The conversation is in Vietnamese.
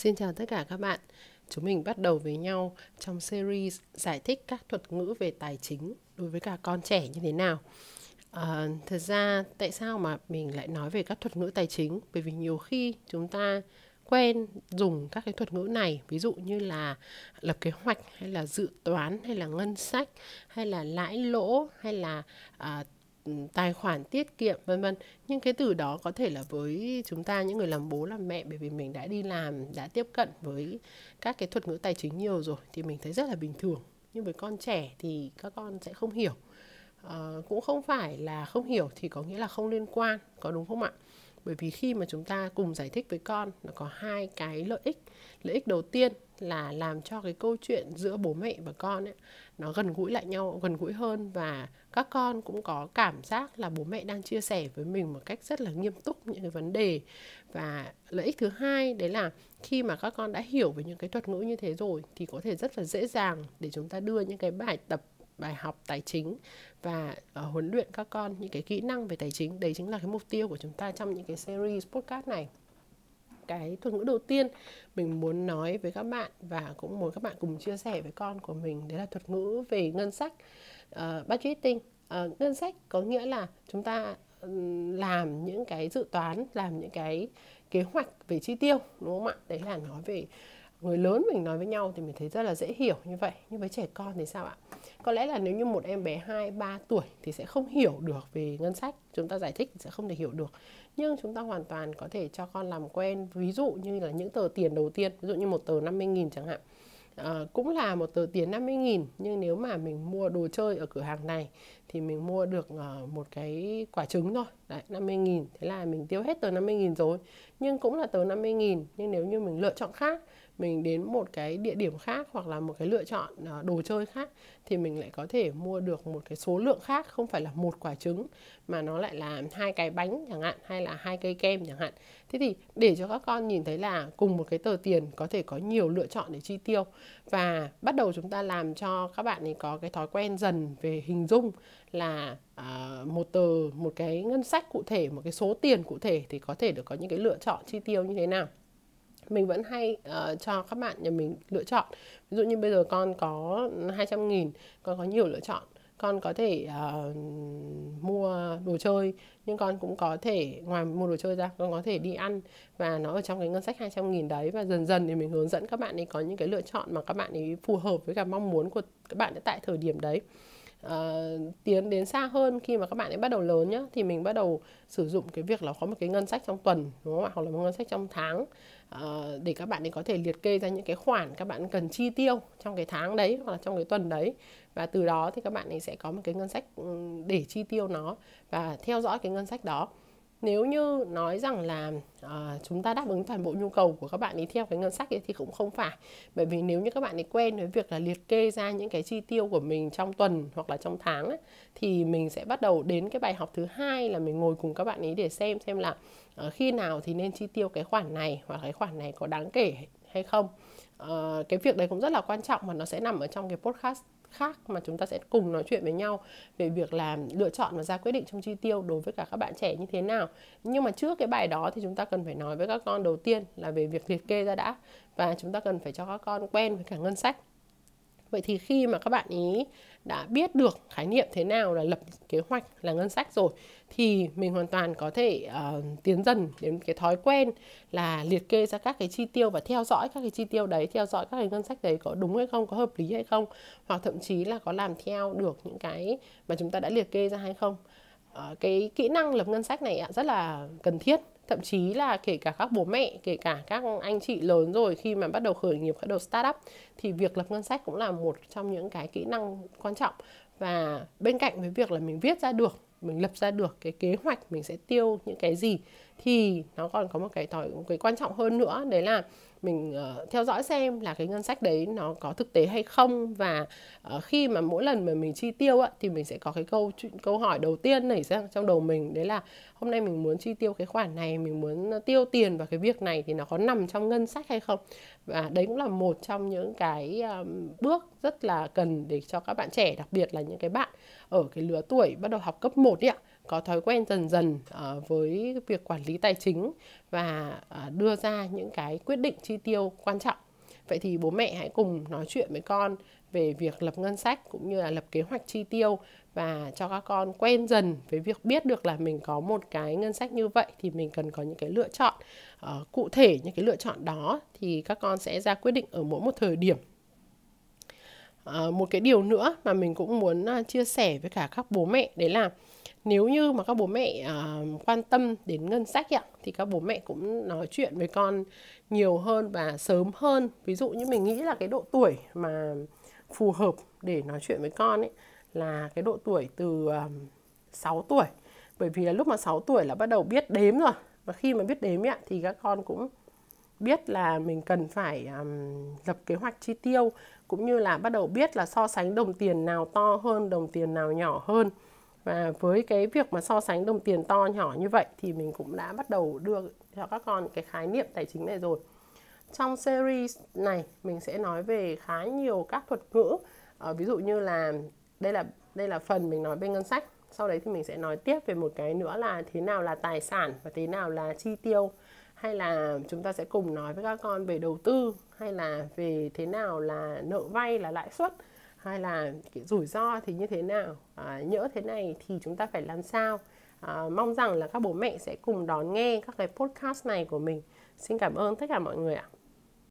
Xin chào tất cả các bạn. Chúng mình bắt đầu với nhau trong series giải thích các thuật ngữ về tài chính đối với cả con trẻ như thế nào. À, thật ra tại sao mà mình lại nói về các thuật ngữ tài chính? Bởi vì nhiều khi chúng ta quen dùng các cái thuật ngữ này ví dụ như là lập kế hoạch hay là dự toán hay là ngân sách hay là lãi lỗ hay là à, Ừ, tài khoản tiết kiệm vân vân. Nhưng cái từ đó có thể là với chúng ta những người làm bố làm mẹ bởi vì mình đã đi làm đã tiếp cận với các cái thuật ngữ tài chính nhiều rồi thì mình thấy rất là bình thường. Nhưng với con trẻ thì các con sẽ không hiểu. À, cũng không phải là không hiểu thì có nghĩa là không liên quan có đúng không ạ? Bởi vì khi mà chúng ta cùng giải thích với con, nó có hai cái lợi ích. Lợi ích đầu tiên là làm cho cái câu chuyện giữa bố mẹ và con ấy, nó gần gũi lại nhau, gần gũi hơn. Và các con cũng có cảm giác là bố mẹ đang chia sẻ với mình một cách rất là nghiêm túc những cái vấn đề. Và lợi ích thứ hai, đấy là khi mà các con đã hiểu về những cái thuật ngữ như thế rồi, thì có thể rất là dễ dàng để chúng ta đưa những cái bài tập bài học tài chính và uh, huấn luyện các con những cái kỹ năng về tài chính. Đấy chính là cái mục tiêu của chúng ta trong những cái series podcast này. Cái thuật ngữ đầu tiên mình muốn nói với các bạn và cũng muốn các bạn cùng chia sẻ với con của mình đấy là thuật ngữ về ngân sách uh, budgeting. Uh, ngân sách có nghĩa là chúng ta làm những cái dự toán làm những cái kế hoạch về chi tiêu đúng không ạ? Đấy là nói về người lớn mình nói với nhau thì mình thấy rất là dễ hiểu như vậy. Nhưng với trẻ con thì sao ạ? Có lẽ là nếu như một em bé 2, 3 tuổi thì sẽ không hiểu được về ngân sách. Chúng ta giải thích thì sẽ không thể hiểu được. Nhưng chúng ta hoàn toàn có thể cho con làm quen. Ví dụ như là những tờ tiền đầu tiên ví dụ như một tờ 50.000 chẳng hạn. À, cũng là một tờ tiền 50.000 nhưng nếu mà mình mua đồ chơi ở cửa hàng này thì mình mua được uh, một cái quả trứng thôi. Đấy 50.000 thế là mình tiêu hết tờ 50.000 rồi. Nhưng cũng là tờ 50.000 nhưng nếu như mình lựa chọn khác mình đến một cái địa điểm khác hoặc là một cái lựa chọn à, đồ chơi khác thì mình lại có thể mua được một cái số lượng khác không phải là một quả trứng mà nó lại là hai cái bánh chẳng hạn hay là hai cây kem chẳng hạn. Thế thì để cho các con nhìn thấy là cùng một cái tờ tiền có thể có nhiều lựa chọn để chi tiêu. Và bắt đầu chúng ta làm cho các bạn ấy có cái thói quen dần về hình dung là uh, một tờ một cái ngân sách cụ thể một cái số tiền cụ thể thì có thể được có những cái lựa chọn chi tiêu như thế nào mình vẫn hay uh, cho các bạn nhà mình lựa chọn. Ví dụ như bây giờ con có 200 nghìn con có nhiều lựa chọn. Con có thể uh, mua đồ chơi nhưng con cũng có thể ngoài mua đồ chơi ra con có thể đi ăn và nó ở trong cái ngân sách 200 nghìn đấy và dần dần thì mình hướng dẫn các bạn ấy có những cái lựa chọn mà các bạn ấy phù hợp với cả mong muốn của các bạn tại thời điểm đấy uh, tiến đến xa hơn khi mà các bạn ấy bắt đầu lớn nhá thì mình bắt đầu sử dụng cái việc là có một cái ngân sách trong tuần đúng không ạ? Hoặc là một ngân sách trong tháng uh, để các bạn ấy có thể liệt kê ra những cái khoản các bạn cần chi tiêu trong cái tháng đấy hoặc là trong cái tuần đấy. Và từ đó thì các bạn ấy sẽ có một cái ngân sách ừ, để chi tiêu nó và theo dõi cái ngân sách đó nếu như nói rằng là uh, chúng ta đáp ứng toàn bộ nhu cầu của các bạn ấy theo cái ngân sách ấy thì cũng không phải. Bởi vì nếu như các bạn ấy quen với việc là liệt kê ra những cái chi tiêu của mình trong tuần hoặc là trong tháng ấy, thì mình sẽ bắt đầu đến cái bài học thứ hai là mình ngồi cùng các bạn ấy để xem xem là uh, khi nào thì nên chi tiêu cái khoản này hoặc cái khoản này có đáng kể hay không. Uh, cái việc đấy cũng rất là quan trọng và nó sẽ nằm ở trong cái podcast khác mà chúng ta sẽ cùng nói chuyện với nhau về việc làm lựa chọn và ra quyết định trong chi tiêu đối với cả các bạn trẻ như thế nào. Nhưng mà trước cái bài đó thì chúng ta cần phải nói với các con đầu tiên là về việc liệt kê ra đã. Và chúng ta cần phải cho các con quen với cả ngân sách vậy thì khi mà các bạn ý đã biết được khái niệm thế nào là lập kế hoạch là ngân sách rồi thì mình hoàn toàn có thể uh, tiến dần đến cái thói quen là liệt kê ra các cái chi tiêu và theo dõi các cái chi tiêu đấy theo dõi các cái ngân sách đấy có đúng hay không có hợp lý hay không hoặc thậm chí là có làm theo được những cái mà chúng ta đã liệt kê ra hay không. Uh, cái kỹ năng lập ngân sách này rất là cần thiết thậm chí là kể cả các bố mẹ, kể cả các anh chị lớn rồi khi mà bắt đầu khởi nghiệp, bắt đầu start up thì việc lập ngân sách cũng là một trong những cái kỹ năng quan trọng. Và bên cạnh với việc là mình viết ra được, mình lập ra được cái kế hoạch mình sẽ tiêu những cái gì thì nó còn có một cái một cái quan trọng hơn nữa đấy là mình uh, theo dõi xem là cái ngân sách đấy nó có thực tế hay không. Và uh, khi mà mỗi lần mà mình chi tiêu á, thì mình sẽ có cái câu câu hỏi đầu tiên nảy ra trong đầu mình đấy là hôm nay mình muốn chi tiêu cái khoản này mình muốn tiêu tiền vào cái việc này thì nó có nằm trong ngân sách hay không? Và đấy cũng là một trong những cái um, bước rất là cần để cho các bạn trẻ đặc biệt là những cái bạn ở cái lứa tuổi bắt đầu học cấp 1 ấy ạ có thói quen dần dần uh, với việc quản lý lý tài chính và à, đưa ra những cái quyết định chi tiêu quan trọng. Vậy thì bố mẹ hãy cùng nói chuyện với con về việc lập ngân sách cũng như là lập kế hoạch chi tiêu và cho các con quen dần với việc biết được là mình có một cái ngân sách như vậy thì mình cần có những cái lựa chọn uh, cụ thể những cái lựa chọn đó thì các con sẽ ra quyết định ở mỗi một thời điểm. Ờ, một cái điều nữa mà mình cũng muốn à, chia sẻ với cả các bố mẹ đấy là nếu như mà các bố mẹ uh, quan tâm đến ngân sách ạ thì các bố mẹ cũng nói chuyện với con nhiều hơn và sớm hơn. Ví dụ như mình nghĩ là cái độ tuổi mà phù hợp để nói chuyện với con ấy là cái độ tuổi từ à, um, 6 tuổi. Bởi vì là lúc mà 6 tuổi là bắt đầu biết đếm rồi. Và khi mà biết đếm ấy, thì các con cũng biết là mình cần phải um, lập kế hoạch chi tiêu cũng như là bắt đầu biết là so sánh đồng tiền nào to hơn đồng tiền nào nhỏ hơn. Và với cái việc mà so sánh đồng tiền to nhỏ như vậy thì mình cũng đã bắt đầu đưa cho các con cái khái niệm tài chính này rồi. Trong series này mình sẽ nói về khá nhiều các thuật ngữ. À, ví dụ như là đây là đây là phần mình nói về ngân sách. Sau đấy thì mình sẽ nói tiếp về một cái nữa là thế nào là tài sản và thế nào là chi tiêu hay là chúng ta sẽ cùng nói với các con về đầu tư hay là về thế nào là nợ vay là lãi suất hay là cái rủi ro thì như thế nào à, nhỡ thế này thì chúng ta phải làm sao? À, mong rằng là các bố mẹ sẽ cùng đón nghe các cái podcast này của mình. Xin cảm ơn tất cả mọi người ạ.